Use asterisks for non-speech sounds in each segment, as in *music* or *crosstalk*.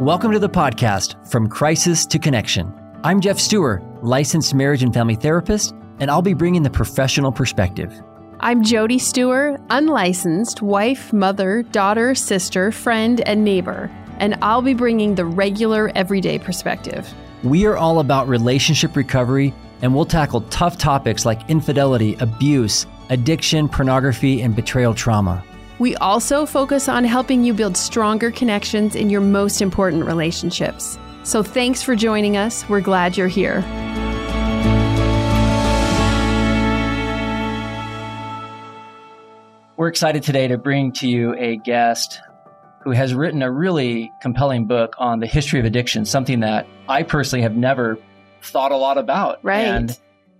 Welcome to the podcast, From Crisis to Connection. I'm Geoff Steurer, licensed marriage and family therapist, and I'll be bringing the professional perspective. I'm Jody Steurer, unlicensed wife, mother, daughter, sister, friend, and neighbor, and I'll be bringing the regular, everyday perspective. We are all about relationship recovery, and we'll tackle tough topics like infidelity, abuse, addiction, pornography, and betrayal trauma. We also focus on helping you build stronger connections in your most important relationships. So thanks for joining us. We're glad you're here. We're excited today to bring to you a guest who has written a really compelling book on the history of addiction, something that I personally have never thought a lot about. Right. And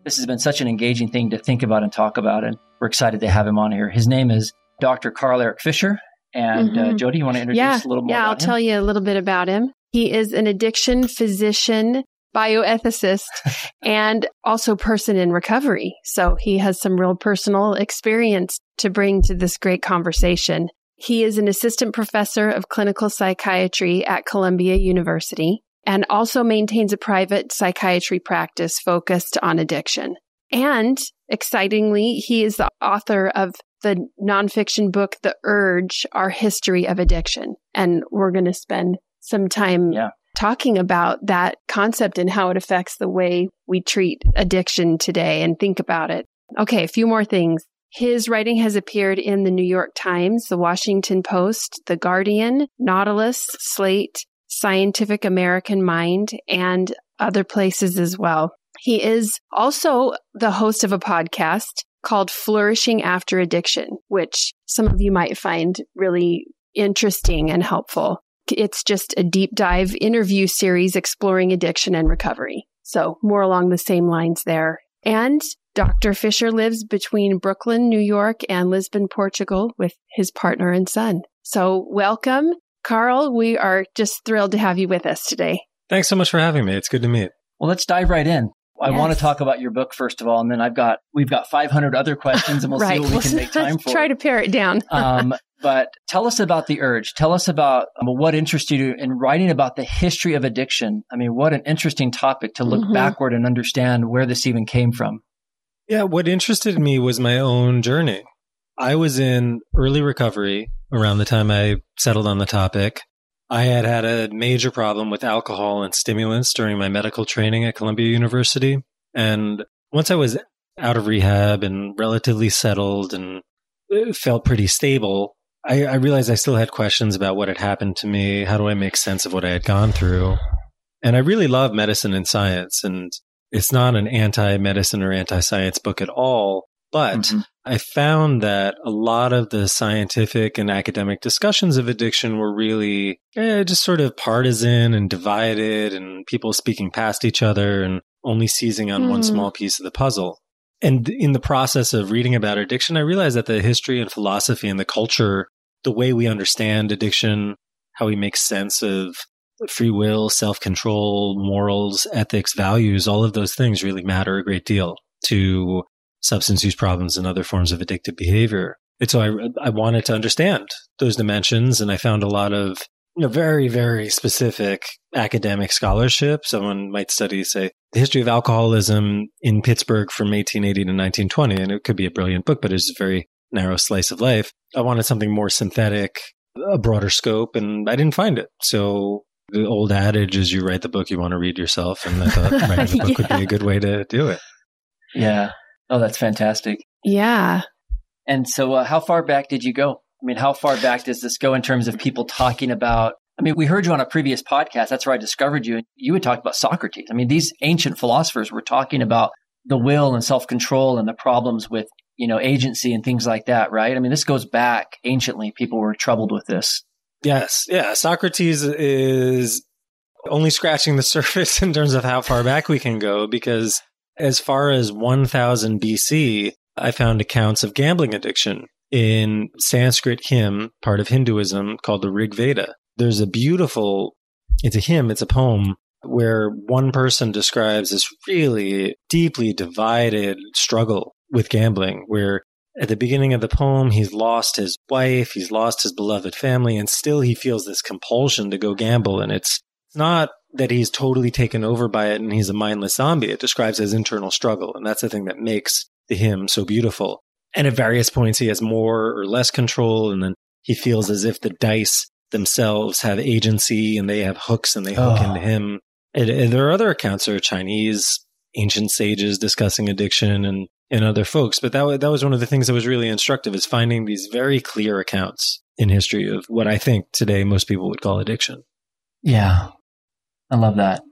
this has been such an engaging thing to think about and talk about. And we're excited to have him on here. His name is Dr. Carl Erik Fisher. And uh, Mhm. Jody, you want to introduce Yeah, a little more yeah, I'll him? tell you a little bit about him. He is an addiction physician, bioethicist, *laughs* and also person in recovery. So he has some real personal experience to bring to this great conversation. He is an assistant professor of clinical psychiatry at Columbia University and also maintains a private psychiatry practice focused on addiction. And excitingly, he is the author of the nonfiction book, The Urge Our History of Addiction. And we're going to spend some time Yeah. talking about that concept and how it affects the way we treat addiction today and think about it. Okay, a few more things. His writing has appeared in the New York Times, the Washington Post, the Guardian, Nautilus, Slate, Scientific American Mind, and other places as well. He is also the host of a podcast called Flourishing After Addiction, which some of you might find really interesting and helpful. It's just a deep dive interview series exploring addiction and recovery. So, more along the same lines there. And Dr. Fisher lives between Brooklyn, New York, and Lisbon, Portugal with his partner and son. So, welcome, Carl. We are just thrilled to have you with us today. Thanks so much for having me. It's good to meet. Well, let's dive right in. I Yes. want to talk about your book first of all, and then I've got we've got 500 other questions, and we'll *laughs* see what we can make time *laughs* for. try to pare it down. *laughs* um, but tell us about the urge. Tell us about um, what interested you in writing about the history of addiction. I mean, what an interesting topic to look Mhm. backward and understand where this even came from. Yeah, what interested me was my own journey. I was in early recovery around the time I settled on the topic. I had had a major problem with alcohol and stimulants during my medical training at Columbia University. And once I was out of rehab and relatively settled and uh, felt pretty stable, I, I realized I still had questions about what had happened to me. How do I make sense of what I had gone through? And I really love medicine and science. And it's not an anti medicine or anti science book at all. But Mhm. I found that a lot of the scientific and academic discussions of addiction were really eh, just sort of partisan and divided, and people speaking past each other and only seizing on one Hmm. small piece of the puzzle. And in the process of reading about addiction, I realized that the history and philosophy and the culture, the way we understand addiction, how we make sense of free will, self control, morals, ethics, values, all of those things really matter a great deal to substance use problems and other forms of addictive behavior. And so I, I wanted to understand those dimensions and I found a lot of you know, very, very specific academic scholarship. Someone might study, say, the history of alcoholism in Pittsburgh from 1880 to 1920. And it could be a brilliant book, but it's a very narrow slice of life. I wanted something more synthetic, a broader scope, and I didn't find it. So the old adage is you write the book you want to read yourself. And I thought *laughs* writing the book would be a good way to do it. Yeah. Oh, that's fantastic. Yeah. And so, uh, how far back did you go? I mean, how far back does this go in terms of people talking about? I mean, we heard you on a previous podcast. That's where I discovered you. And you had talked about Socrates. I mean, these ancient philosophers were talking about the will and self control and the problems with, you know, agency and things like that, right? I mean, this goes back anciently. People were troubled with this. Yes. Yeah. Socrates is only scratching the *laughs* surface in terms of how far back we can go because as far as 1000 BC, I found accounts of gambling addiction in Sanskrit hymn, part of Hinduism, called the Rig Veda. There's a beautiful, it's a hymn, it's a poem where one person describes this really deeply divided struggle with gambling, where at the beginning of the poem, he's lost his wife, he's lost his beloved family, and still he feels this compulsion to go gamble. And it's not that he's totally taken over by it and he's a mindless zombie. It describes his internal struggle. And that's the thing that makes the hymn so beautiful. And at various points, he has more or less control. And then he feels as if the dice themselves have agency and they have hooks and they hook oh. into ah. him. And, and there are other accounts. Are Chinese ancient sages discussing addiction and, and other folks. But that, that was one of the things that was really instructive is finding these very clear accounts in history of what I think today most people would call addiction. Yeah. I love that.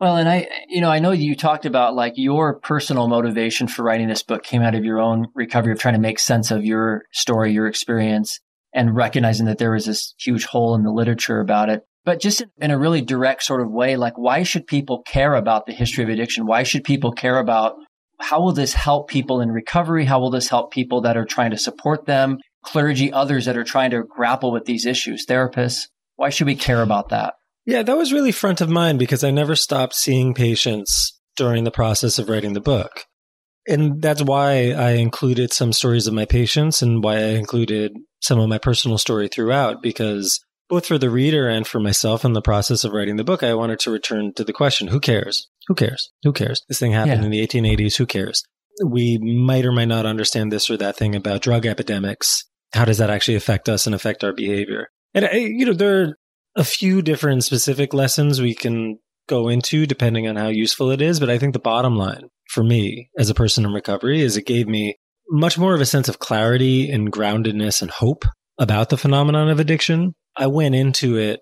Well, and I, you know, I know you talked about like your personal motivation for writing this book came out of your own recovery of trying to make sense of your story, your experience, and recognizing that there was this huge hole in the literature about it. But just in a really direct sort of way, like why should people care about the history of addiction? Why should people care about how will this help people in recovery? How will this help people that are trying to support them, clergy, others that are trying to grapple with these issues, therapists? Why should we care about that? Yeah, that was really front of mind because I never stopped seeing patients during the process of writing the book. And that's why I included some stories of my patients and why I included some of my personal story throughout, because both for the reader and for myself in the process of writing the book, I wanted to return to the question who cares? Who cares? Who cares? This thing happened yeah. in the 1880s. Who cares? We might or might not understand this or that thing about drug epidemics. How does that actually affect us and affect our behavior? And, you know, there are a few different specific lessons we can go into depending on how useful it is. But I think the bottom line for me as a person in recovery is it gave me much more of a sense of clarity and groundedness and hope about the phenomenon of addiction. I went into it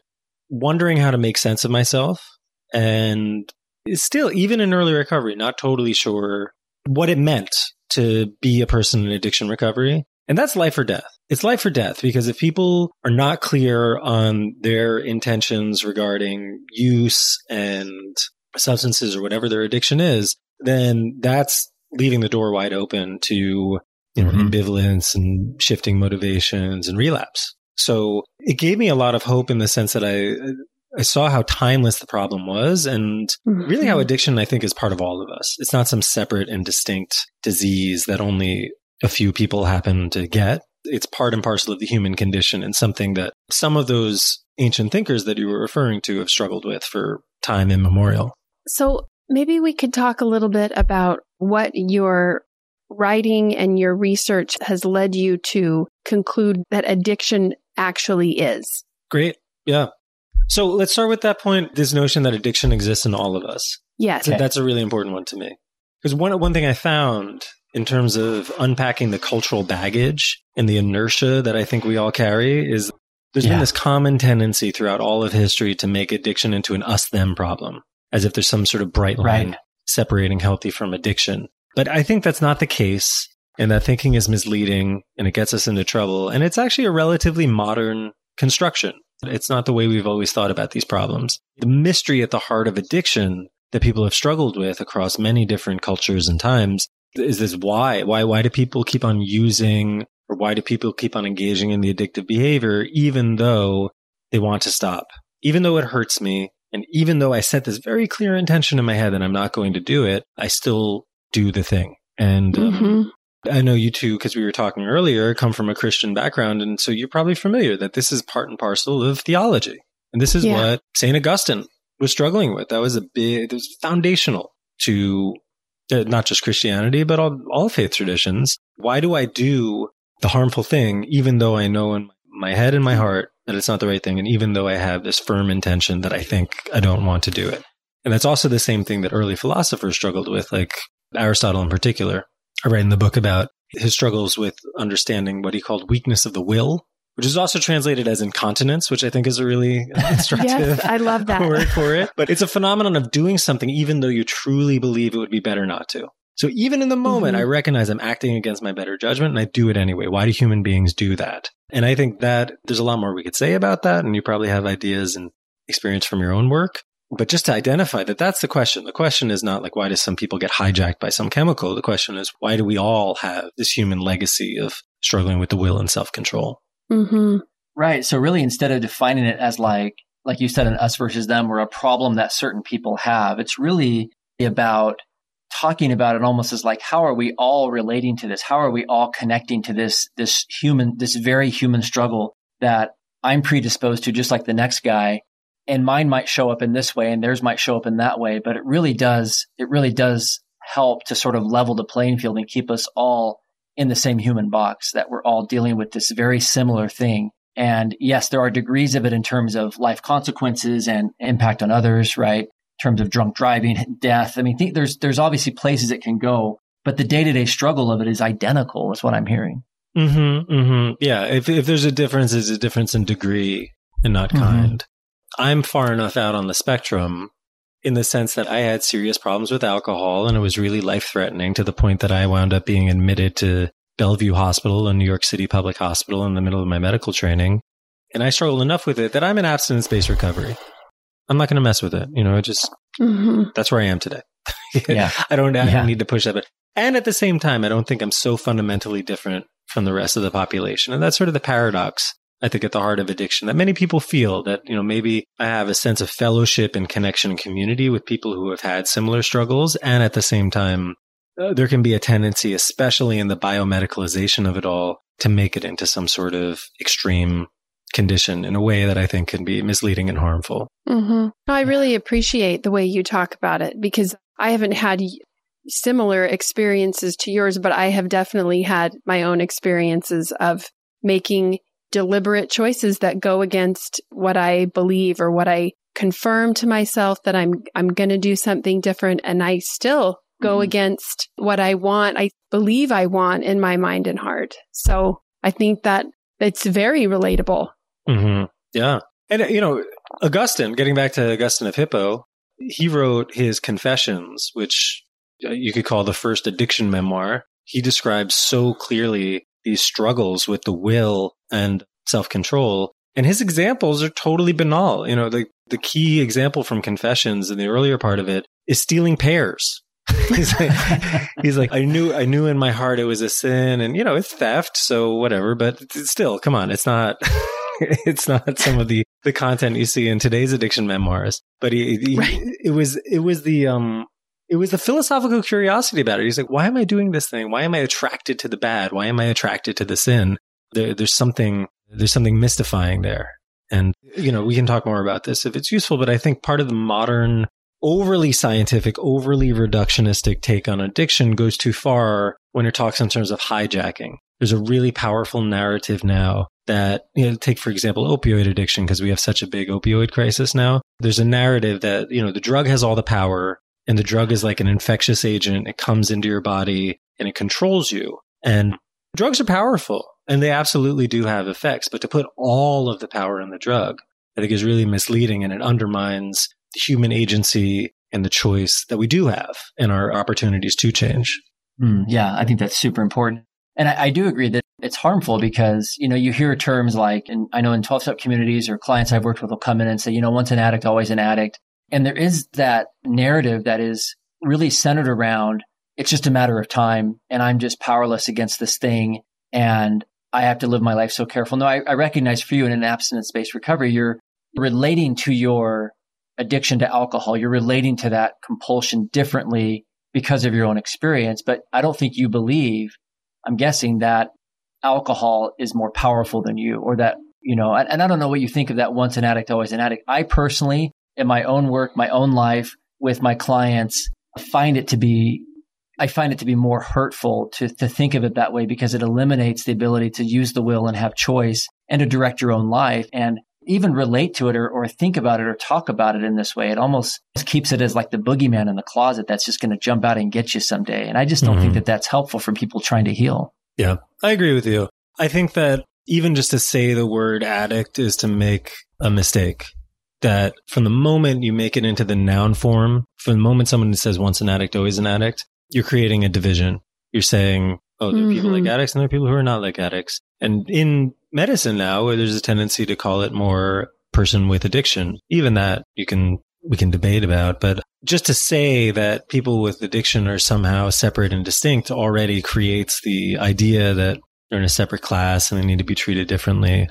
wondering how to make sense of myself and still, even in early recovery, not totally sure what it meant to be a person in addiction recovery. And that's life or death. It's life or death because if people are not clear on their intentions regarding use and substances or whatever their addiction is, then that's leaving the door wide open to you know, mm-hmm. ambivalence and shifting motivations and relapse. So it gave me a lot of hope in the sense that I I saw how timeless the problem was and mm-hmm. really how addiction I think is part of all of us. It's not some separate and distinct disease that only a few people happen to get. It's part and parcel of the human condition and something that some of those ancient thinkers that you were referring to have struggled with for time immemorial. So maybe we could talk a little bit about what your writing and your research has led you to conclude that addiction actually is. Great. Yeah. So let's start with that point this notion that addiction exists in all of us. Yes. Okay. That's a really important one to me. Because one, one thing I found in terms of unpacking the cultural baggage and the inertia that I think we all carry is there's yeah. been this common tendency throughout all of history to make addiction into an us them problem, as if there's some sort of bright line right. separating healthy from addiction. But I think that's not the case. And that thinking is misleading and it gets us into trouble. And it's actually a relatively modern construction. It's not the way we've always thought about these problems. The mystery at the heart of addiction that people have struggled with across many different cultures and times is this why? Why why do people keep on using or why do people keep on engaging in the addictive behavior even though they want to stop? Even though it hurts me and even though I set this very clear intention in my head that I'm not going to do it, I still do the thing. And um, mm-hmm. I know you two, because we were talking earlier, come from a Christian background. And so you're probably familiar that this is part and parcel of theology. And this is yeah. what St. Augustine was struggling with. That was a big, it was foundational to uh, not just Christianity, but all, all faith traditions. Why do I do the harmful thing, even though I know in my head and my heart that it's not the right thing, and even though I have this firm intention that I think I don't want to do it? And that's also the same thing that early philosophers struggled with, like Aristotle in particular. I write in the book about his struggles with understanding what he called weakness of the will, which is also translated as incontinence, which I think is a really *laughs* instructive yes, I love that. word for it. *laughs* But it's a phenomenon of doing something even though you truly believe it would be better not to. So even in the moment, mm-hmm. I recognize I'm acting against my better judgment and I do it anyway. Why do human beings do that? And I think that there's a lot more we could say about that. And you probably have ideas and experience from your own work. But just to identify that that's the question. The question is not like, why do some people get hijacked by some chemical? The question is, why do we all have this human legacy of struggling with the will and self control? Mm-hmm. Right. So really, instead of defining it as like, like you said, an us versus them or a problem that certain people have, it's really about talking about it almost as like, how are we all relating to this? How are we all connecting to this, this human, this very human struggle that I'm predisposed to just like the next guy. And mine might show up in this way and theirs might show up in that way. But it really does, it really does help to sort of level the playing field and keep us all in the same human box that we're all dealing with this very similar thing. And yes, there are degrees of it in terms of life consequences and impact on others, right? In terms of drunk driving, death. I mean, th- there's, there's obviously places it can go, but the day to day struggle of it is identical is what I'm hearing. Mm-hmm, mm-hmm. Yeah. If, if there's a difference, it's a difference in degree and not mm-hmm. kind. I'm far enough out on the spectrum in the sense that I had serious problems with alcohol and it was really life threatening to the point that I wound up being admitted to Bellevue Hospital, a New York City public hospital in the middle of my medical training. And I struggled enough with it that I'm in abstinence based recovery. I'm not going to mess with it. You know, it just, mm-hmm. that's where I am today. *laughs* yeah. I don't, I yeah. need to push that. But, and at the same time, I don't think I'm so fundamentally different from the rest of the population. And that's sort of the paradox I think at the heart of addiction that many people feel that, you know, maybe I have a sense of fellowship and connection and community with people who have had similar struggles. And at the same time, uh, there can be a tendency, especially in the biomedicalization of it all, to make it into some sort of extreme condition in a way that I think can be misleading and harmful. Mm-hmm. I really appreciate the way you talk about it because I haven't had similar experiences to yours, but I have definitely had my own experiences of making deliberate choices that go against what I believe or what I confirm to myself that I'm I'm going to do something different and I still go mm-hmm. against what I want I believe I want in my mind and heart. So I think that it's very relatable. Mm-hmm. Yeah. And you know, Augustine, getting back to Augustine of Hippo, he wrote his Confessions, which uh, you could call the first addiction memoir. He describes so clearly these struggles with the will and self control. And his examples are totally banal. You know, the, the key example from Confessions in the earlier part of it is stealing pears. *laughs* he's, like, he's like, I knew, I knew in my heart it was a sin and, you know, it's theft. So whatever, but still, come on. It's not, *laughs* it's not some of the, the content you see in today's addiction memoirs, but he, he right. it was, it was the, um, it was the philosophical curiosity about it. He's like, why am I doing this thing? Why am I attracted to the bad? Why am I attracted to the sin? There, there's something, there's something mystifying there. And, you know, we can talk more about this if it's useful, but I think part of the modern, overly scientific, overly reductionistic take on addiction goes too far when it talks in terms of hijacking. There's a really powerful narrative now that, you know, take, for example, opioid addiction, because we have such a big opioid crisis now. There's a narrative that, you know, the drug has all the power and the drug is like an infectious agent. It comes into your body and it controls you. And drugs are powerful and they absolutely do have effects. But to put all of the power in the drug, I think is really misleading and it undermines the human agency and the choice that we do have and our opportunities to change. Mm, yeah, I think that's super important. And I, I, do agree that it's harmful because, you know, you hear terms like, and I know in 12 step communities or clients I've worked with will come in and say, you know, once an addict, always an addict. And there is that narrative that is really centered around it's just a matter of time and I'm just powerless against this thing and I have to live my life so careful. No, I, I recognize for you in an abstinence based recovery, you're relating to your addiction to alcohol. You're relating to that compulsion differently because of your own experience. But I don't think you believe, I'm guessing that alcohol is more powerful than you or that, you know, and, and I don't know what you think of that once an addict, always an addict. I personally in my own work, my own life with my clients, find it to be I find it to be more hurtful to, to think of it that way because it eliminates the ability to use the will and have choice and to direct your own life and even relate to it or, or think about it or talk about it in this way. It almost keeps it as like the boogeyman in the closet that's just going to jump out and get you someday. And I just don't mm-hmm. think that that's helpful for people trying to heal. Yeah, I agree with you. I think that even just to say the word addict is to make a mistake that from the moment you make it into the noun form, from the moment someone says once an addict, always an addict, you're creating a division. You're saying, oh, there are mm-hmm. people like mm-hmm. addicts and there are people who are not like addicts. And in medicine now, there's a tendency to call it more person with addiction. Even that you can, we can debate about, but just to say that people with addiction are somehow separate and distinct already creates the idea that they're in a separate class and they need to be treated differently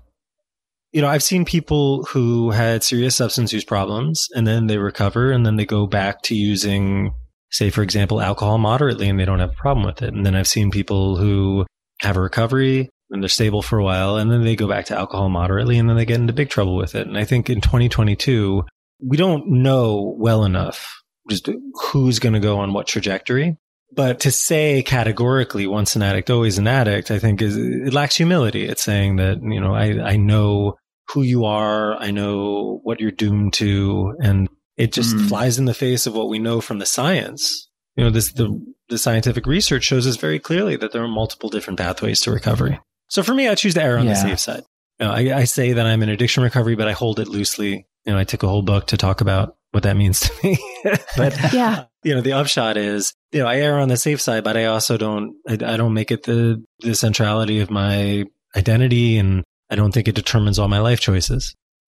you know, I've seen people who had serious substance use problems and then they recover and then they go back to using say, for example, alcohol moderately and they don't have a problem with it. And then I've seen people who have a recovery and they're stable for a while and then they go back to alcohol moderately and then they get into big trouble with it. And I think in 2022, we don't know well enough just who's going to go on what trajectory. But to say categorically once an addict, always an addict, I think is, it lacks humility. It's saying that, you know, I, I know who you are. I know what you're doomed to. And it just mm. flies in the face of what we know from the science. You know, this, the, the scientific research shows us very clearly that there are multiple different pathways to recovery. So for me, I choose to err on yeah. the safe side. You know, I, I say that I'm in addiction recovery, but I hold it loosely. You know, I took a whole book to talk about what that means *laughs* to me. but *laughs* yeah, you know, the upshot is, you know, I err on the safe side, but I also don't, I, I, don't make it the, the centrality of my identity. And I don't think it determines all my life choices.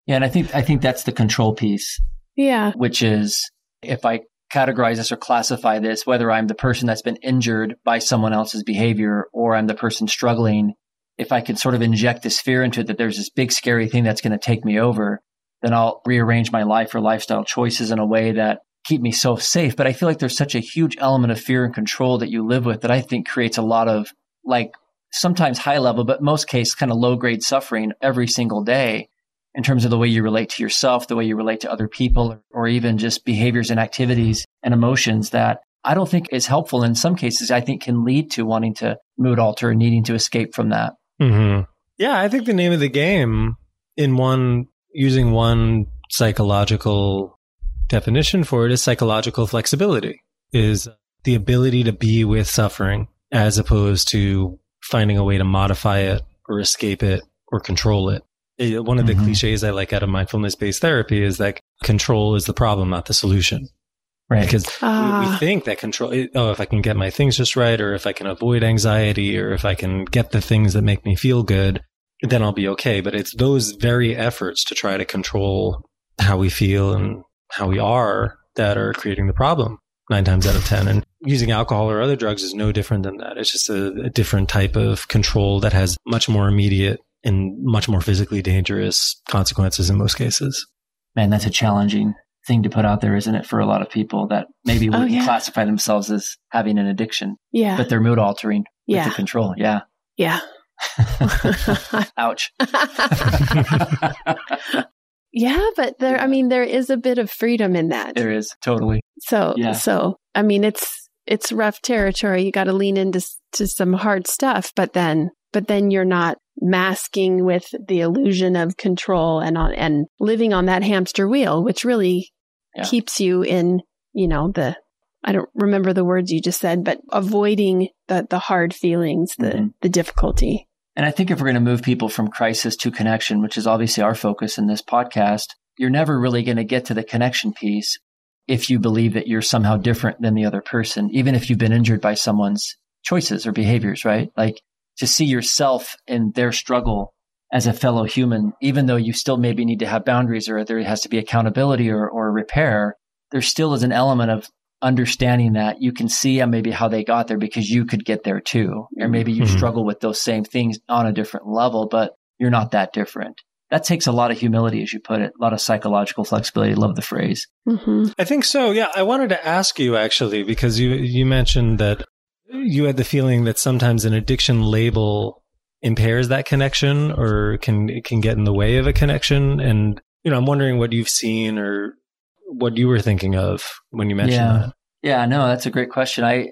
Yeah. And I think, I think that's the control piece. Yeah. Which is if I categorize this or classify this, whether I'm the person that's been injured by someone else's behavior or I'm the person struggling, if I can sort of inject this fear into it that there's this big scary thing that's going to take me over, then I'll rearrange my life or lifestyle choices in a way that keep me so safe. But I feel like there's such a huge element of fear and control that you live with that I think creates a lot of like sometimes high level, but most cases kind of low grade suffering every single day in terms of the way you relate to yourself, the way you relate to other people, or even just behaviors and activities and emotions that I don't think is helpful. In some cases, I think can lead to wanting to mood alter and needing to escape from that. Mm-hmm. Yeah, I think the name of the game in one using one psychological definition for it is psychological flexibility is the ability to be with suffering as opposed to finding a way to modify it or escape it or control it. One of the mm-hmm. cliches I like out of mindfulness based therapy is that control is the problem, not the solution. Right. Because we, we, ah. think that control, oh, if I can get my things just right, or if I can avoid anxiety, or if I can get the things that make me feel good, then I'll be okay. But it's those very efforts to try to control how we feel and how we are that are creating the problem nine times out of 10. And using alcohol or other drugs is no different than that. It's just a, a different type of control that has much more immediate and much more physically dangerous consequences in most cases. Man, that's a challenging thing to put out there, isn't it, for a lot of people that maybe oh, wouldn't oh, yeah. classify themselves as having an addiction. Yeah. But they're mood altering with yeah. the control. Yeah. Yeah. *laughs* Ouch. *laughs* yeah, but there I mean there is a bit of freedom in that. There is, totally. So yeah. so I mean it's it's rough territory. You got to lean into to some hard stuff, but then but then you're not masking with the illusion of control and on and living on that hamster wheel, which really yeah. keeps you in, you know, the I don't remember the words you just said, but avoiding the the hard feelings, the mm-hmm. the difficulty. And I think if we're going to move people from crisis to connection, which is obviously our focus in this podcast, you're never really going to get to the connection piece if you believe that you're somehow different than the other person, even if you've been injured by someone's choices or behaviors, right? Like to see yourself in their struggle as a fellow human, even though you still maybe need to have boundaries or there has to be accountability or, or repair, there still is an element of understanding that you can see maybe how they got there because you could get there too. Or maybe you mm-hmm. struggle with those same things on a different level, but you're not that different. That takes a lot of humility, as you put it, a lot of psychological flexibility. Love the phrase. Mm-hmm. I think so. Yeah. I wanted to ask you actually, because you, you mentioned that you had the feeling that sometimes an addiction label impairs that connection or can, it can get in the way of a connection. And, you know, I'm wondering what you've seen or what you were thinking of when you mentioned yeah. that. Yeah, no, that's a great question. I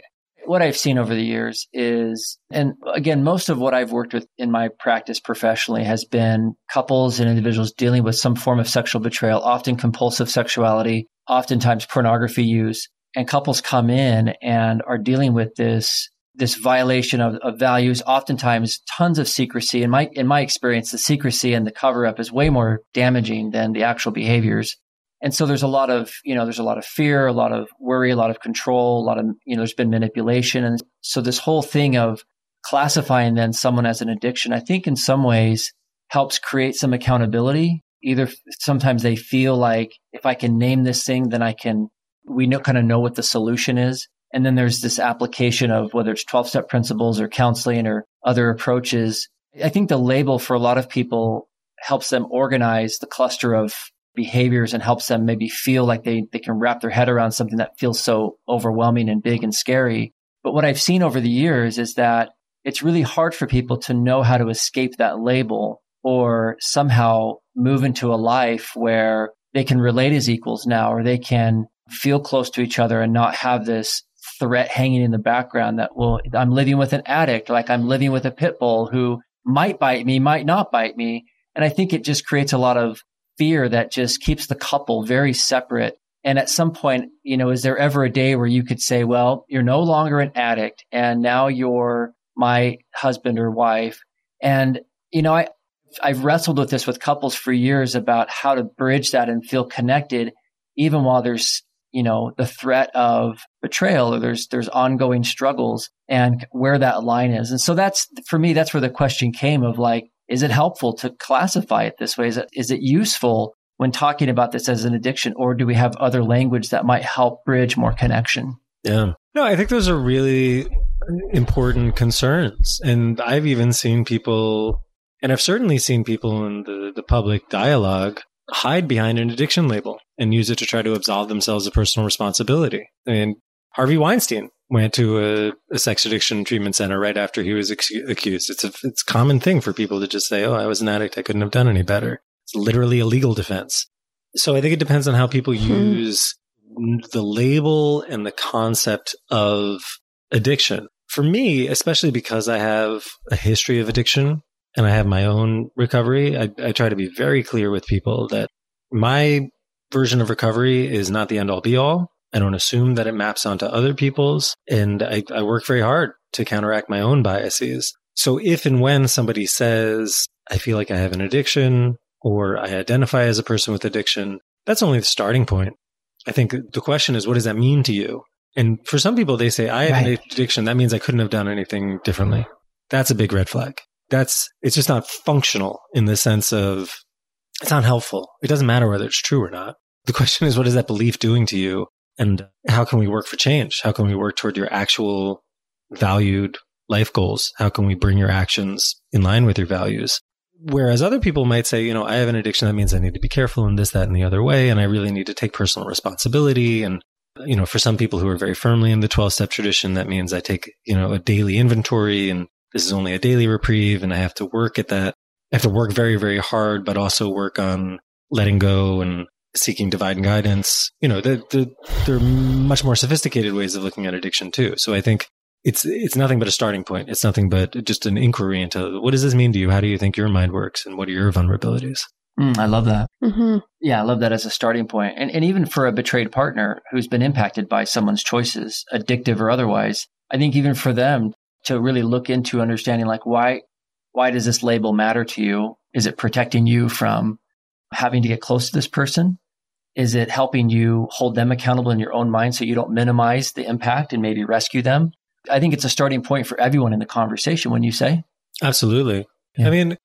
what I've seen over the years is, and again, most of what I've worked with in my practice professionally has been couples and individuals dealing with some form of sexual betrayal, often compulsive sexuality, oftentimes pornography use. And couples come in and are dealing with this this violation of, of values, oftentimes tons of secrecy. In my in my experience, the secrecy and the cover up is way more damaging than the actual behaviors. And so there's a lot of, you know, there's a lot of fear, a lot of worry, a lot of control, a lot of, you know, there's been manipulation. And so this whole thing of classifying then someone as an addiction, I think in some ways helps create some accountability. Either sometimes they feel like if I can name this thing, then I can, we know, kind of know what the solution is. And then there's this application of whether it's 12 step principles or counseling or other approaches. I think the label for a lot of people helps them organize the cluster of behaviors and helps them maybe feel like they, they can wrap their head around something that feels so overwhelming and big and scary. But what I've seen over the years is that it's really hard for people to know how to escape that label or somehow move into a life where they can relate as equals now, or they can feel close to each other and not have this threat hanging in the background that, well, I'm living with an addict, like I'm living with a pit bull who might bite me, might not bite me. And I think it just creates a lot of fear that just keeps the couple very separate. And at some point, you know, is there ever a day where you could say, well, you're no longer an addict and now you're my husband or wife? And, you know, I, I've wrestled with this with couples for years about how to bridge that and feel connected, even while there's, you know, the threat of betrayal or there's, there's ongoing struggles and where that line is. And so that's, for me, that's where the question came of like, is it helpful to classify it this way? Is it, is it useful when talking about this as an addiction or do we have other language that might help bridge more connection? Yeah. No, I think those are really important concerns. And I've even seen people and I've certainly seen people in the, the public dialogue hide behind an addiction label and use it to try to absolve themselves of personal responsibility. I mean, Harvey Weinstein went to a, a sex addiction treatment center right after he was ex- accused. It's a it's a common thing for people to just say, "Oh, I was an addict. I couldn't have done any better." It's literally a legal defense. So I think it depends on how people hmm. use the label and the concept of addiction. For me, especially because I have a history of addiction, and I have my own recovery, I, I try to be very clear with people that my version of recovery is not the end all be all. I don't assume that it maps onto other people's. And I, I work very hard to counteract my own biases. So if and when somebody says, I feel like I have an addiction or I identify as a person with addiction, that's only the starting point. I think the question is, what does that mean to you? And for some people, they say, I have right. an addiction. That means I couldn't have done anything differently. That's a big red flag that's it's just not functional in the sense of it's not helpful. It doesn't matter whether it's true or not. The question is, what is that belief doing to you? And how can we work for change? How can we work toward your actual valued life goals? How can we bring your actions in line with your values? Whereas other people might say, you know, I have an addiction. That means I need to be careful in this, that, and the other way. And I really need to take personal responsibility. And, you know, for some people who are very firmly in the 12 step tradition, that means I take, you know, a daily inventory and this is only a daily reprieve and I have to work at that. I have to work very, very hard, but also work on letting go and seeking divine guidance. You know, the, the, there are much more sophisticated ways of looking at addiction too. So I think it's, it's nothing but a starting point. It's nothing but just an inquiry into what does this mean to you? How do you think your mind works? And what are your vulnerabilities? Mm, I love that. Mm-hmm. Yeah, I love that as a starting point. And, and even for a betrayed partner who's been impacted by someone's choices, addictive or otherwise, I think even for them to really look into understanding like why why does this label matter to you? Is it protecting you from having to get close to this person? Is it helping you hold them accountable in your own mind so you don't minimize the impact and maybe rescue them? I think it's a starting point for everyone in the conversation when you say. Absolutely. Yeah. I mean,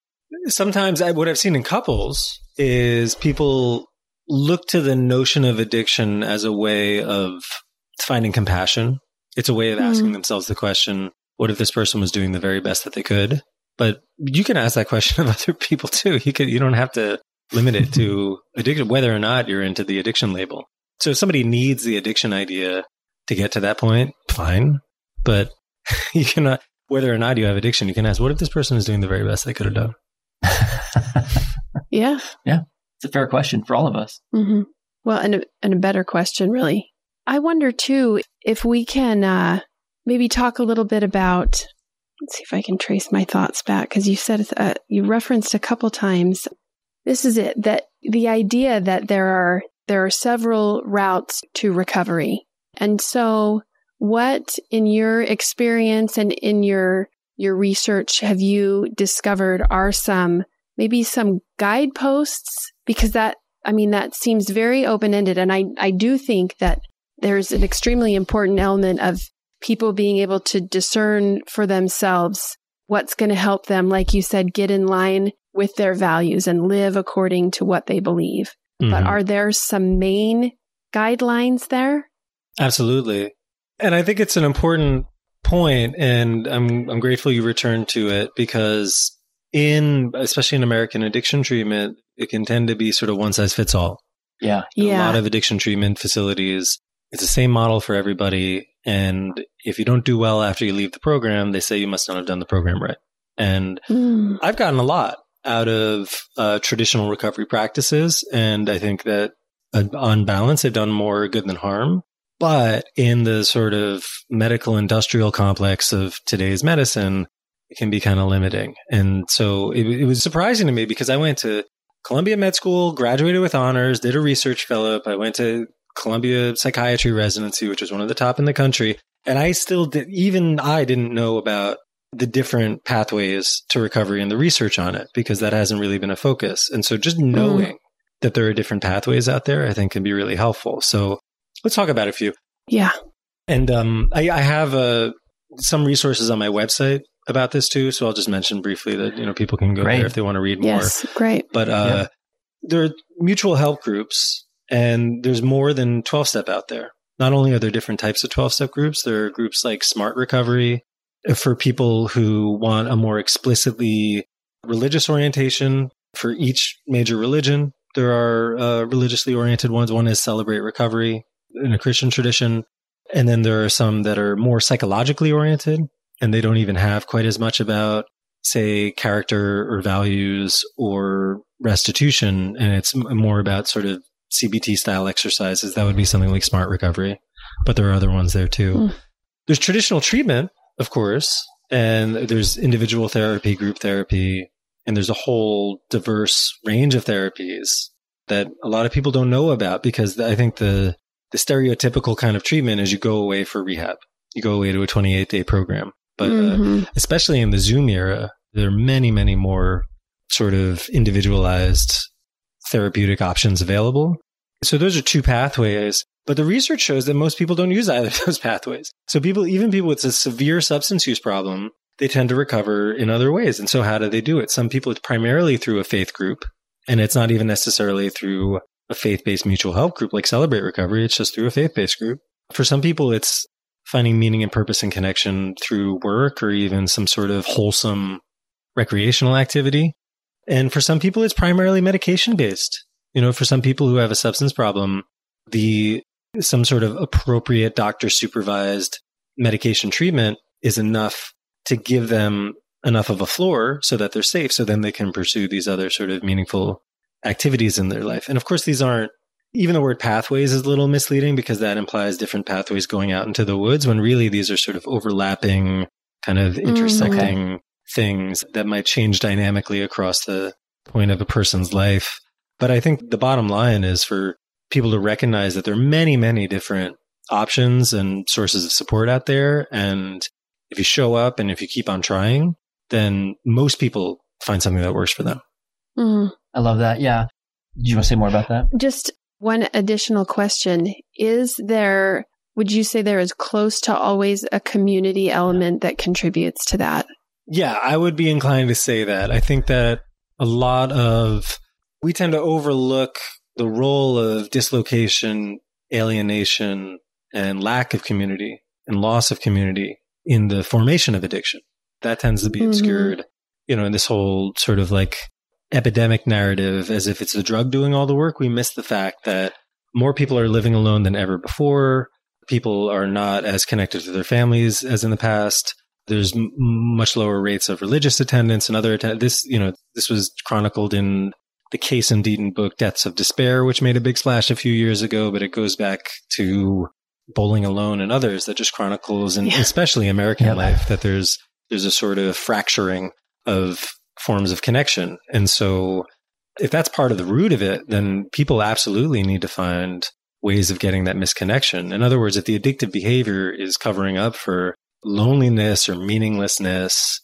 sometimes I, what I've seen in couples is people look to the notion of addiction as a way of finding compassion. It's a way of asking mm. themselves the question, what if this person was doing the very best that they could? But you can ask that question *laughs* of other people too. You can, you don't have to limit it to *laughs* addiction, whether or not you're into the addiction label. So if somebody needs the addiction idea to get to that point, fine. But *laughs* you cannot, whether or not you have addiction, you can ask, what if this person is doing the very best they could have done? yeah. Yeah. It's a fair question for all of us. Mm-hmm. Well, and a, and a better question, really. I wonder too if we can uh, maybe talk a little bit about let's see if I can trace my thoughts back because you said uh, you referenced a couple times. This is it that the idea that there are there are several routes to recovery, and so what in your experience and in your your research have you discovered are some maybe some guideposts because that I mean that seems very open ended, and I I do think that there's an extremely important element of people being able to discern for themselves what's going to help them, like you said, get in line with their values and live according to what they believe. Mm-hmm. But are there some main guidelines there? Absolutely. And I think it's an important point and I'm I'm grateful you returned to it because in especially in American addiction treatment, it can tend to be sort of one size fits all. Yeah. Yeah. A lot of addiction treatment facilities, it's the same model for everybody. And if you don't do well after you leave the program, they say you must not have done the program right. And Mm. I've gotten a lot out of uh, traditional recovery practices. And I think that uh, on balance, they've done more good than harm. But in the sort of medical industrial complex of today's medicine, it can be kind of limiting. And so it, it was surprising to me because I went to Columbia Med School, graduated with honors, did a research fellow. I went to Columbia Psychiatry residency, which was one of the top in the country. And I still did, even I didn't know about the different pathways to recovery and the research on it because that hasn't really been a focus. And so just knowing that there are different pathways out there, I think can be really helpful. So let's talk about a few. Yeah. And um, I, I have uh, some resources on my website about this too. So I'll just mention briefly that you know people can go Great. there if they want to read more. Yes. Great. But uh, there are mutual help groups, and there's more than 12 step out there. Not only are there different types of 12 step groups, there are groups like Smart Recovery for people who want a more explicitly religious orientation for each major religion. There are uh, religiously oriented ones. One is Celebrate Recovery in a Christian tradition. And then there are some that are more psychologically oriented, and they don't even have quite as much about say character or values or restitution and it's more about sort of CBT style exercises that would be something like smart recovery but there are other ones there too Mm. there's traditional treatment of course and there's individual therapy group therapy and there's a whole diverse range of therapies that a lot of people don't know about because I think the the stereotypical kind of treatment is you go away for rehab you go away to a 28 day program but uh, Mhm. especially in the Zoom era, there are many, many more sort of individualized therapeutic options available. So those are two pathways. But the research shows that most people don't use *laughs* either of those pathways. So people, even people with a severe substance use problem, they tend to recover in other ways. And so how do they do it? Some people it's primarily through a faith group, and it's not even necessarily through a faith-based mutual help group like Celebrate Recovery. It's just through a faith-based group. For some people, it's finding meaning and purpose and connection through work or even some sort of wholesome recreational activity. And for some people, it's primarily medication based. You know, for some people who have a substance problem, the some sort of appropriate doctor supervised medication treatment is enough to give them enough of a floor so that they're safe. So then they can pursue these other sort of meaningful activities in their life. And of course, these aren't even the word pathways is a little misleading because that implies different pathways going out into the woods when really these are sort of overlapping, kind of mm, intersecting things that might change dynamically across the point of a person's life. But I think the bottom line is for people to recognize that there are many, many different options and sources of support out there. And if you show up and if you keep on trying, then most people find something that works for them. Mhm. I love that. Yeah. Do you want to say more about that? Just one additional question. Is there, would you say there is close to always a community element that contributes to that? Yeah, I would be inclined to say that. I think that a lot of we tend to overlook the role of dislocation, alienation, and lack of community and loss of community in the formation of addiction. That tends to be Mhm. obscured, you know, in this whole sort of like epidemic narrative as if it's the drug doing all the work. We miss the fact that more people are living alone than ever before. People are not as connected to their families as in the past there's m- much lower rates of religious attendance and other atten- this you know this was chronicled in the Case and Deaton book deaths of despair which made a big splash a few years ago but it goes back to bowling alone and others that just chronicles and Yeah. especially american Yeah. life that there's there's a sort of fracturing of forms of connection and so if that's part of the root of it then people absolutely need to find ways of getting that misconnection in other words if the addictive behavior is covering up for loneliness or meaninglessness,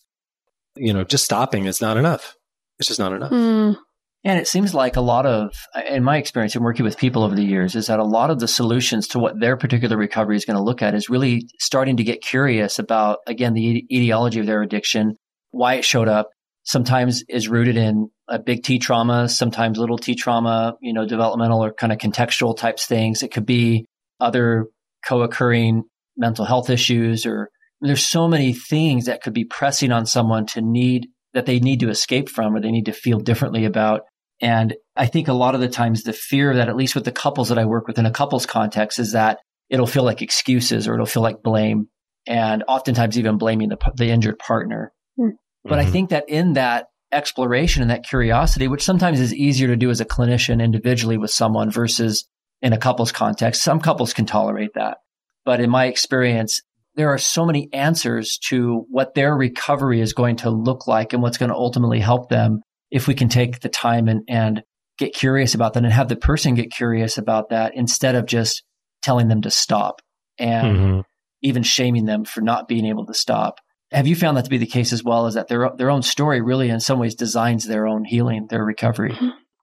you know, just stopping is not enough. It's just not enough. Mm, And it seems like a lot of, in my experience in working with people over the years, is that a lot of the solutions to what their particular recovery is going to look at is really starting to get curious about, again, the etiology of their addiction, why it showed up. Sometimes is rooted in a big T trauma, sometimes little T trauma, you know, developmental or kind of contextual types things. It could be other co-occurring mental health issues or there's so many things that could be pressing on someone to need that they need to escape from or they need to feel differently about And I think a lot of the times the fear that, at least with the couples that I work with in a couples context, is that it'll feel like excuses or it'll feel like blame and oftentimes even blaming the, the injured partner. Mm-hmm. But I mm-hmm. think that in that exploration and that curiosity, which sometimes is easier to do as a clinician individually with someone versus in a couples context, some couples can tolerate that. But in my experience, there are so many answers to what their recovery is going to look like and what's going to ultimately help them if we can take the time and, and get curious about that and have the person get curious about that instead of just telling them to stop and mm-hmm. even shaming them for not being able to stop. Have you found that to be the case as well? Is that their their own story really, in some ways, designs their own healing, their recovery?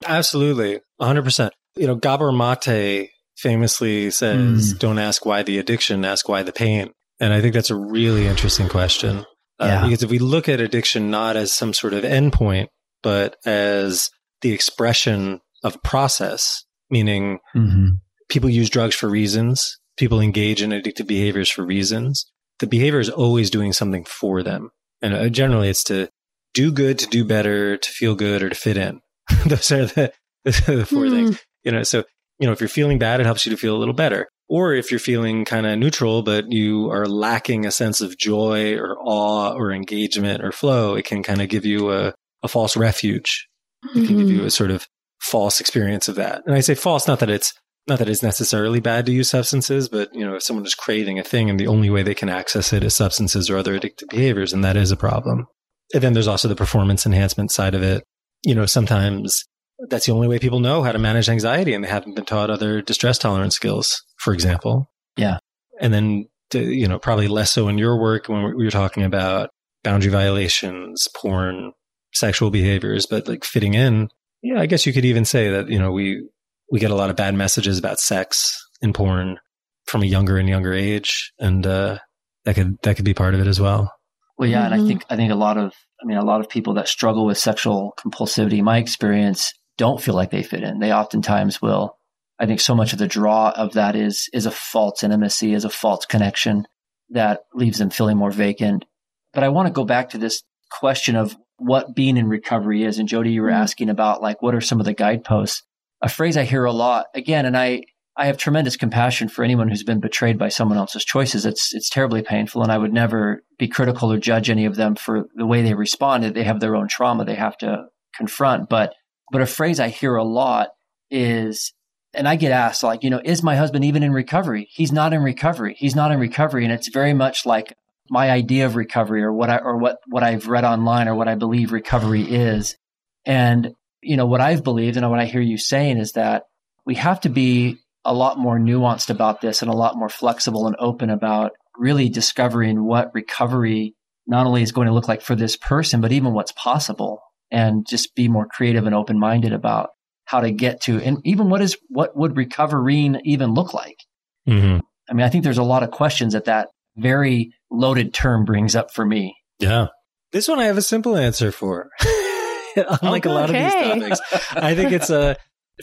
Absolutely, hundred percent. You know, Gabor Mate famously says, mm. "Don't ask why the addiction, ask why the pain." And I think that's a really interesting question. Uh, yeah. Because if we look at addiction not as some sort of endpoint, but as the expression of process, meaning mm-hmm. people use drugs for reasons, people engage in addictive behaviors for reasons. The behavior is always doing something for them. And uh, generally it's to do good, to do better, to feel good, or to fit in. *laughs* Those are the, *laughs* the four mm. things. You know, so, you know, if you're feeling bad, it helps you to feel a little better. Or if you're feeling kind of neutral, but you are lacking a sense of joy or awe or engagement or flow, it can kind of give you a, a false refuge. It can give you mm-hmm. a sort of false experience of that. And I say false, not that it's not that it's necessarily bad to use substances, but you know, if someone is craving a thing and the only way they can access it is substances or other addictive behaviors, and that is a problem. And then there's also the performance enhancement side of it. You know, sometimes that's the only way people know how to manage anxiety and they haven't been taught other distress tolerance skills, for example. Yeah. And then, to, you know, probably less so in your work when we were talking about boundary violations, porn, sexual behaviors, but like fitting in. Yeah, I guess you could even say that, you know, we, we get a lot of bad messages about sex in porn from a younger and younger age. And, uh, that could, that could be part of it as well. Well, yeah. Mm-hmm. And I mm-hmm. think, I think a lot of, I mean, a lot of people that struggle with sexual compulsivity, my experience, don't feel like they fit in. They oftentimes will. I think so much of the draw of that is, is a false intimacy, is a false connection that leaves them feeling more vacant. But I want to go back to this question of what being in recovery is. And Jody, you were mm-hmm. asking about like, what are some of the guideposts? A phrase I hear a lot again, and I, I have tremendous compassion for anyone who's been betrayed by someone else's choices. It's, it's terribly painful. And I would never be critical or judge any of them for the way they responded. They have their own trauma they have to confront. But, but a phrase I hear a lot is, and I get asked like, you know, is my husband even in recovery? He's not in recovery. He's not in recovery. And it's very much like my idea of recovery or what I or what what I've read online or what I believe recovery is. And you know what I've believed and what I hear you saying is that we have to be a lot more nuanced about this and a lot more flexible and open about really discovering what recovery not only is going to look like for this person, but even what's possible and just be more creative and open minded about how to get to and even what is what would recovering even look like. Mm-hmm. I mean, I think there's a lot of questions that that very loaded term brings up for me. Yeah. This one I have a simple answer for. *laughs* Unlike a lot of these topics, I think it's a,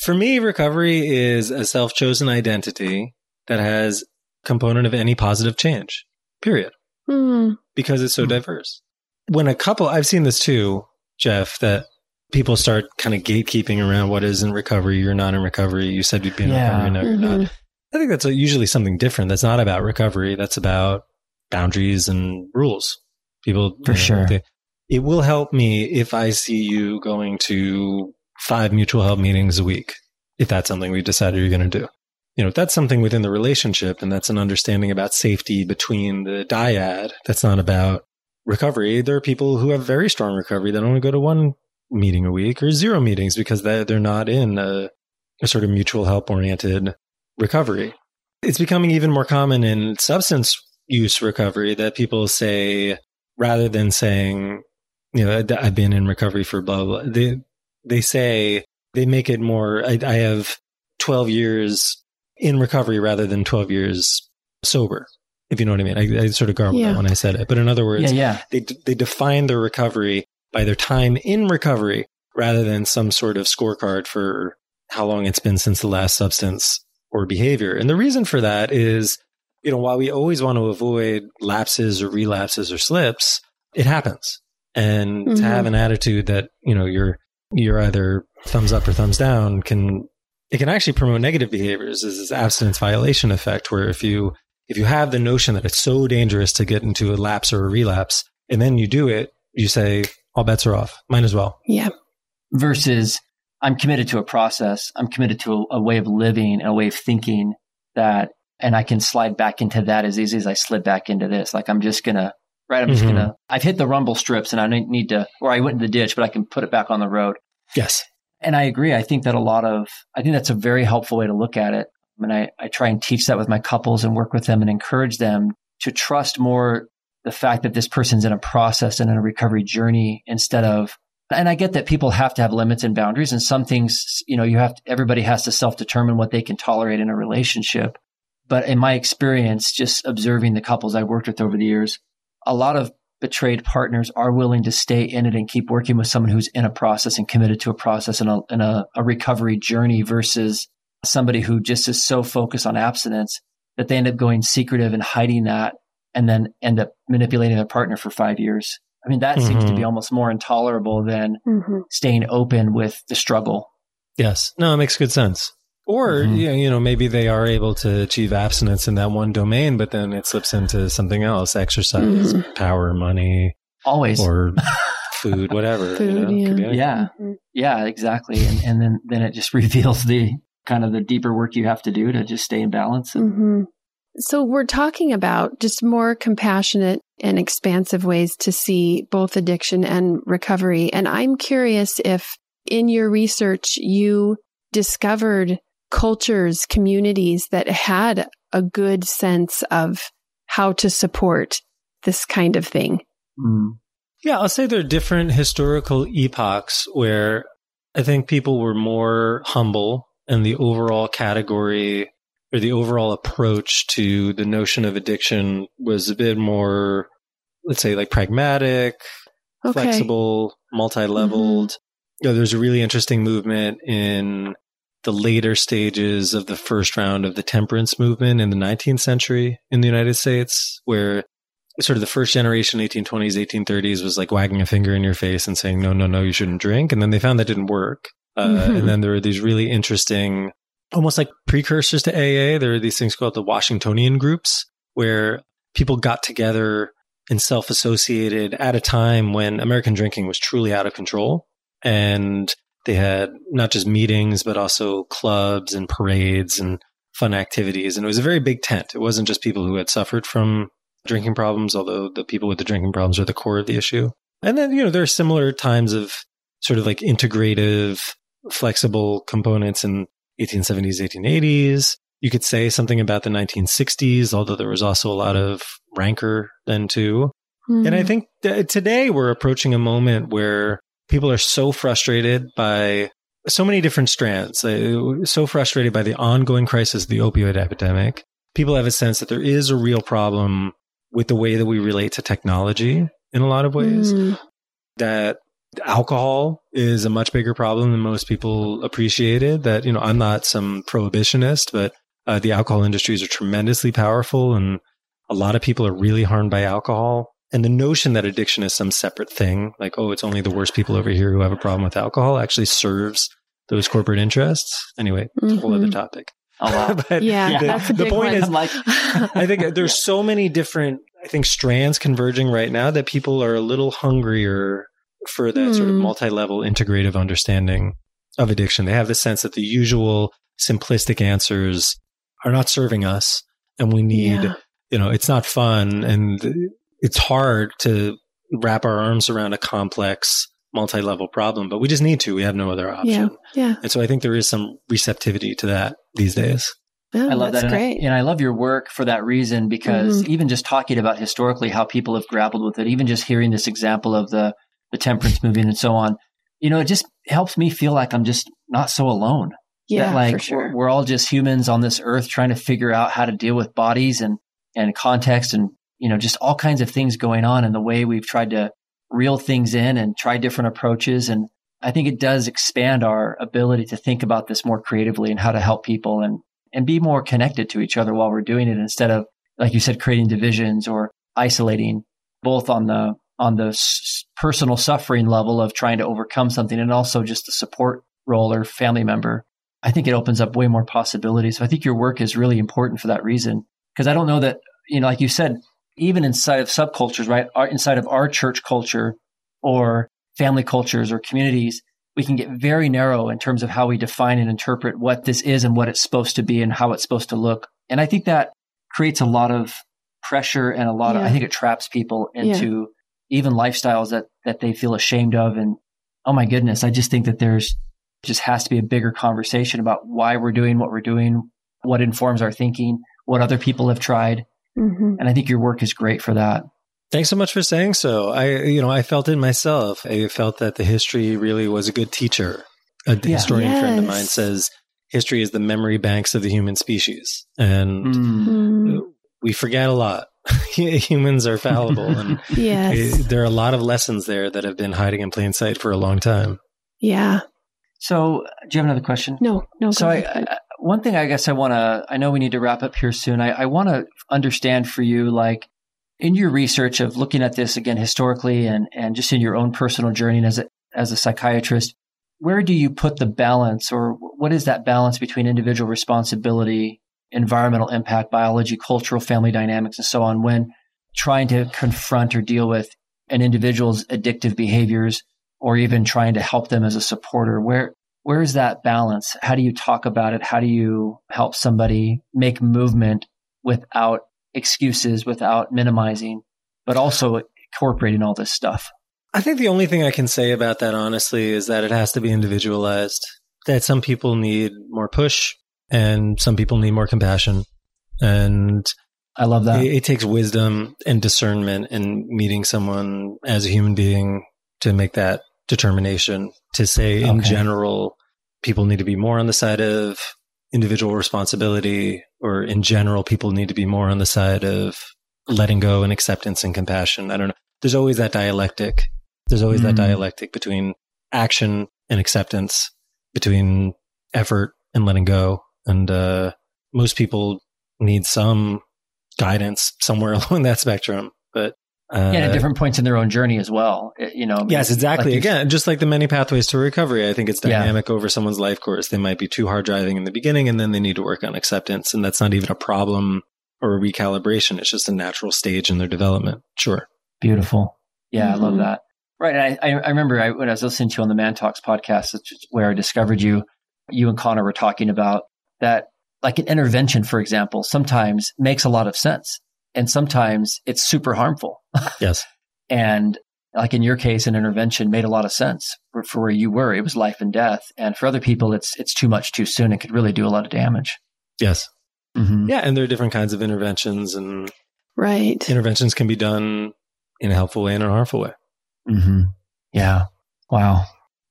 for me, recovery is a self chosen identity that has component of any positive change, period. Mm. Because it's so mm. diverse. When a couple, I've seen this too, Geoff, that people start kind of gatekeeping around what is in recovery. You're not in recovery. You said you'd be in yeah. recovery. No, mm-hmm. you're not. I think that's usually something different. That's not about recovery. That's about boundaries and rules. People, for you know, sure. They, it will help me if I see you going to five mutual help meetings a week. If that's something we decided you're going to do, you know, that's something within the relationship and that's an understanding about safety between the dyad. That's not about recovery. There are people who have very strong recovery that only go to one meeting a week or zero meetings because they're not in a, a sort of mutual help oriented recovery. It's becoming even more common in substance use recovery that people say, rather than saying, you know, I've been in recovery for blah, blah, blah they, they say, they make it more, I, I have 12 years in recovery rather than 12 years sober. If you know what I mean, I, I sort of garbled yeah. that when I said it. But in other words, yeah, yeah. they they define their recovery by their time in recovery rather than some sort of scorecard for how long it's been since the last substance or behavior. And the reason for that is, you know, while we always want to avoid lapses or relapses or slips, it happens. And mm-hmm. to have an attitude that, you know, you're, you're either thumbs up or thumbs down can it can actually promote negative behaviors is this abstinence violation effect where if you if you have the notion that it's so dangerous to get into a lapse or a relapse and then you do it you say all bets are off might as well Yeah. versus I'm committed to a process. I'm committed to a, a way of living, and a way of thinking that, and I can slide back into that as easy as I slid back into this. Like I'm just going to, right? I'm just Mhm. going to, I've hit the rumble strips and I need need to, or I went in the ditch, but I can put it back on the road. yes And I agree. I think that a lot of, I think that's a very helpful way to look at it. And I, I try and teach that with my couples and work with them and encourage them to trust more the fact that this person's in a process and in a recovery journey instead of, and I get that people have to have limits and boundaries and some things, you know, you have to, everybody has to self determine what they can tolerate in a relationship. But in my experience, just observing the couples I've worked with over the years, a lot of betrayed partners are willing to stay in it and keep working with someone who's in a process and committed to a process and a, and a, a recovery journey versus somebody who just is so focused on abstinence that they end up going secretive and hiding that and then end up manipulating their partner for five years. I mean, that seems to be almost more intolerable than hmm staying open with the struggle. yes no it makes good sense or Mhm. you know, you know maybe they are able to achieve abstinence in that one domain but then it slips into something else exercise power money Always. or *laughs* food whatever you know? yeah. Could be anything. yeah. Mhm. Yeah, exactly. And, and then, then it just *laughs* reveals the kind of the deeper work you have to do to just stay in balance. And, So we're talking about just more compassionate and expansive ways to see both addiction and recovery. And I'm curious if in your research you discovered cultures, communities that had a good sense of how to support this kind of thing. Mm. Yeah, I'll say there are different historical epochs where I think people were more humble and the overall category or the overall approach to the notion of addiction was a bit more, let's say, like pragmatic, Okay. flexible, multi leveled. You know, there's a really interesting movement in the later stages of the first round of the temperance movement in the 19th century in the United States, where sort of the first generation, 1820s, 1830s, was like wagging a finger in your face and saying, no, no, no, you shouldn't drink. And then they found that didn't work. Uh, Mhm. And then there were these really interesting, almost like precursors to AA. There are these things called the Washingtonian groups, where people got together and self associated at a time when American drinking was truly out of control. And they had not just meetings, but also clubs and parades and fun activities. And it was a very big tent. It wasn't just people who had suffered from drinking problems, although the people with the drinking problems are the core of the issue. And then, you know, there are similar times of sort of like integrative, flexible components in 1870s, 1880s. You could say something about the 1960s, although there was also a lot of rancor then too. And I Mhm. think that today we're approaching a moment where people are so frustrated by so many different strands, so frustrated by the ongoing crisis of the opioid epidemic. People have a sense that there is a real problem with the way that we relate to technology in a lot of ways, Mm. that alcohol is a much bigger problem than most people appreciated. That, you know, I'm not some prohibitionist, but uh, the alcohol industries are tremendously powerful and a lot of people are really harmed by alcohol. And the notion that addiction is some separate thing, like, oh, it's only the worst people over here who have a problem with alcohol, actually serves those corporate interests. Anyway, it's a whole other topic. A lot. *laughs* but Yeah, the, that's a the point one. is, like, *laughs* I think there's so many different, I think, strands converging right now that people are a little hungrier for that sort of Hmm. multi-level integrative understanding of addiction. They have the sense that the usual simplistic answers are not serving us and we need, Yeah. you know, it's not fun and it's hard to wrap our arms around a complex multi-level problem, but we just need to. We have no other option. Yeah. Yeah. And so I think there is some receptivity to that these days. Oh, I love that's that. And I- great. And I, love your work for that reason because Mhm. even just talking about historically how people have grappled with it, even just hearing this example of the, the temperance movement and so on, you know, it just helps me feel like I'm just not so alone. yeah, that like for sure. we're, we're all just humans on this earth trying to figure out how to deal with bodies and, and context and, you know, just all kinds of things going on and the way we've tried to reel things in and try different approaches. And I think it does expand our ability to think about this more creatively and how to help people and, and be more connected to each other while we're doing it instead of, like you said, creating divisions or isolating both on the, on the s- personal suffering level of trying to overcome something and also just the support role or family member, I think it opens up way more possibilities. So I think your work is really important for that reason. Because I don't know that, you know, like you said, even inside of subcultures, right? Our, inside of our church culture or family cultures or communities, we can get very narrow in terms of how we define and interpret what this is and what it's supposed to be and how it's supposed to look. And I think that creates a lot of pressure and a lot yeah. of, I think it traps people into. Even lifestyles that, that they feel ashamed of. And oh my goodness, I just think that there's just has to be a bigger conversation about why we're doing what we're doing, what informs our thinking, what other people have tried. Mm-hmm. And I think your work is great for that. Thanks so much for saying so. I, you know, I felt it myself. I felt that the history really was a good teacher. A yeah. historian yes. friend of mine says history is the memory banks of the human species. And mm. we forget a lot. *laughs* Humans are fallible. And *laughs* yes. Eh, there are a lot of lessons there that have been hiding in plain sight for a long time. Yeah. So, do you have another question? No, no. So, I, I, one thing I guess I want to, I know we need to wrap up here soon. I, I want to understand for you, like, in your research of looking at this again historically and, and just in your own personal journey as a, as a psychiatrist, where do you put the balance or what is that balance between individual responsibility, environmental impact, biology, cultural family dynamics, and so on when trying to confront or deal with an individual's addictive behaviors or even trying to help them as a supporter? Where, where is that balance? How do you talk about it? How do you help somebody make movement without excuses without minimizing, but also incorporating all this stuff. I think the only thing I can say about that, honestly, is that it has to be individualized. That some people need more push and some people need more compassion. And I love that. It, it takes wisdom and discernment and meeting someone as a human being to make that determination to say in general, people need to be more on the side of individual responsibility or in general, people need to be more on the side of letting go and acceptance and compassion. I don't know. There's always that dialectic. There's always mm. that dialectic between action and acceptance, between effort and letting go. And uh, most people need some guidance somewhere *laughs* along that spectrum. But uh, yeah, at different points in their own journey as well. You know. Yes, exactly. Like Again, just like the many pathways to recovery, I think it's dynamic yeah. over someone's life course. They might be too hard driving in the beginning, and then they need to work on acceptance, and that's not even a problem or a recalibration. It's just a natural stage in their development. Sure. Beautiful. Yeah, mm-hmm. I love mm-hmm. that. Right. I, I remember I, when I was listening to you on the Man Talks podcast, where I discovered you, you and Connor were talking about that, like an intervention, for example, sometimes makes a lot of sense and sometimes it's super harmful. *laughs* Yes. and like in your case, an intervention made a lot of sense for, for, where you were. It was life and death. And for other people, it's it's too much too soon. It could really do a lot of damage. Yes. Mm-hmm. Yeah, and there are different kinds of interventions, and right interventions can be done in a helpful way and a harmful way. Mm-hmm. Yeah. Wow.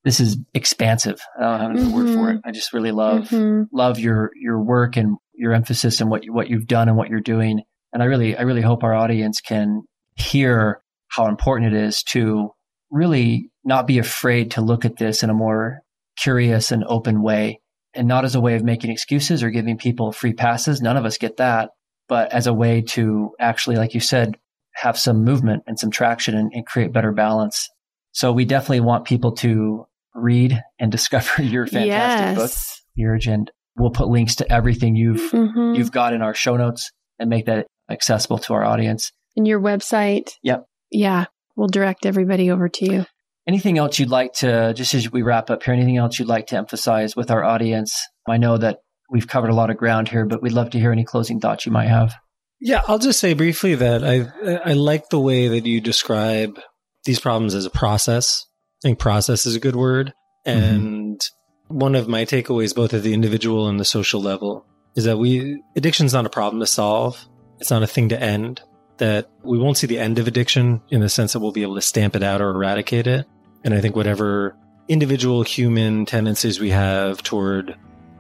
This is expansive. I don't have another mm-hmm. word for it. Mm-hmm. I just really love mm-hmm. love your your work and your emphasis and what you, what you've done and what you're doing. And I really, I really hope our audience can hear how important it is to really not be afraid to look at this in a more curious and open way and not as a way of making excuses or giving people free passes. None of us get that, but as a way to actually, like you said, have some movement and some traction and, and create better balance. So we definitely want people to read and discover *laughs* your fantastic yes. book, Urge, and we'll put links to everything you've mm-hmm. you've got in our show notes and make that accessible to our audience. And your website. Yep. Yeah. We'll direct everybody over to you. Anything else you'd like to, just as we wrap up here, anything else you'd like to emphasize with our audience? I know that we've covered a lot of ground here, but we'd love to hear any closing thoughts you might have. Yeah, I'll just say briefly that I I like the way that you describe these problems as a process. I think process is a good word. Mm-hmm. And mm-hmm. one of my takeaways, both at the individual and the social level, is that we addiction's not a problem to solve. It's not a thing to end, that we won't see the end of addiction in the sense that we'll be able to stamp it out or eradicate it. And I think whatever individual human tendencies we have toward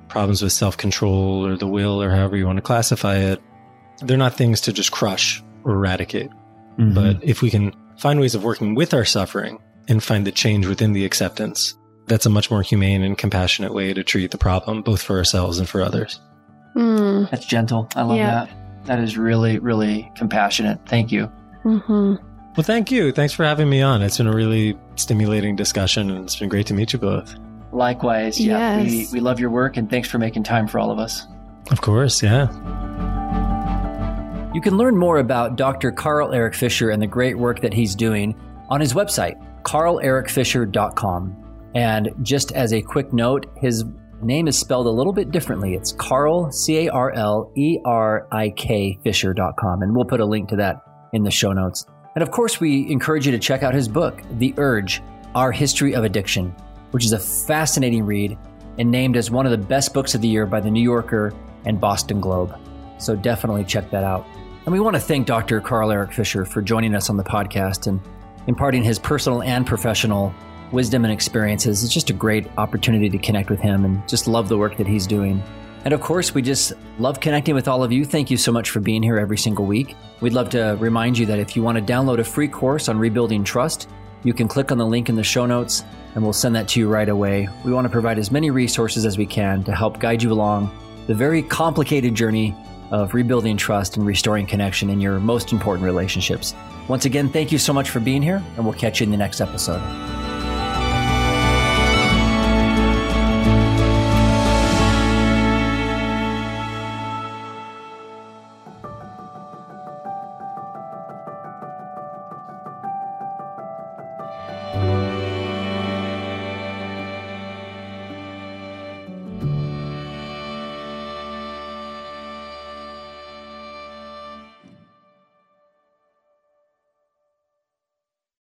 problems with self control or the will or however you want to classify it, they're not things to just crush or eradicate. Mm-hmm. But if we can find ways of working with our suffering and find the change within the acceptance, that's a much more humane and compassionate way to treat the problem, both for ourselves and for others. Mm. That's gentle. I love yeah. that. That is really, really compassionate. Thank you. Mm-hmm. Well, thank you. Thanks for having me on. It's been a really stimulating discussion and it's been great to meet you both. Likewise. Yeah. Yes. We, we love your work and thanks for making time for all of us. Of course, yeah. You can learn more about Dr. Carl Erik Fisher and the great work that he's doing on his website, carlerikfisher.com. And just as a quick note, his name is spelled a little bit differently. It's Carl, C A R L E R I K Fisher.com. And we'll put a link to that in the show notes. And of course, we encourage you to check out his book, The Urge Our History of Addiction, which is a fascinating read and named as one of the best books of the year by the New Yorker and Boston Globe. So definitely check that out. And we want to thank Dr. Carl Erik Fisher for joining us on the podcast and imparting his personal and professional wisdom and experiences. It's just a great opportunity to connect with him and just love the work that he's doing. And of course, we just love connecting with all of you. Thank you so much for being here every single week. We'd love to remind you that if you want to download a free course on rebuilding trust, you can click on the link in the show notes and we'll send that to you right away. We want to provide as many resources as we can to help guide you along the very complicated journey of rebuilding trust and restoring connection in your most important relationships. Once again, thank you so much for being here, and we'll catch you in the next episode.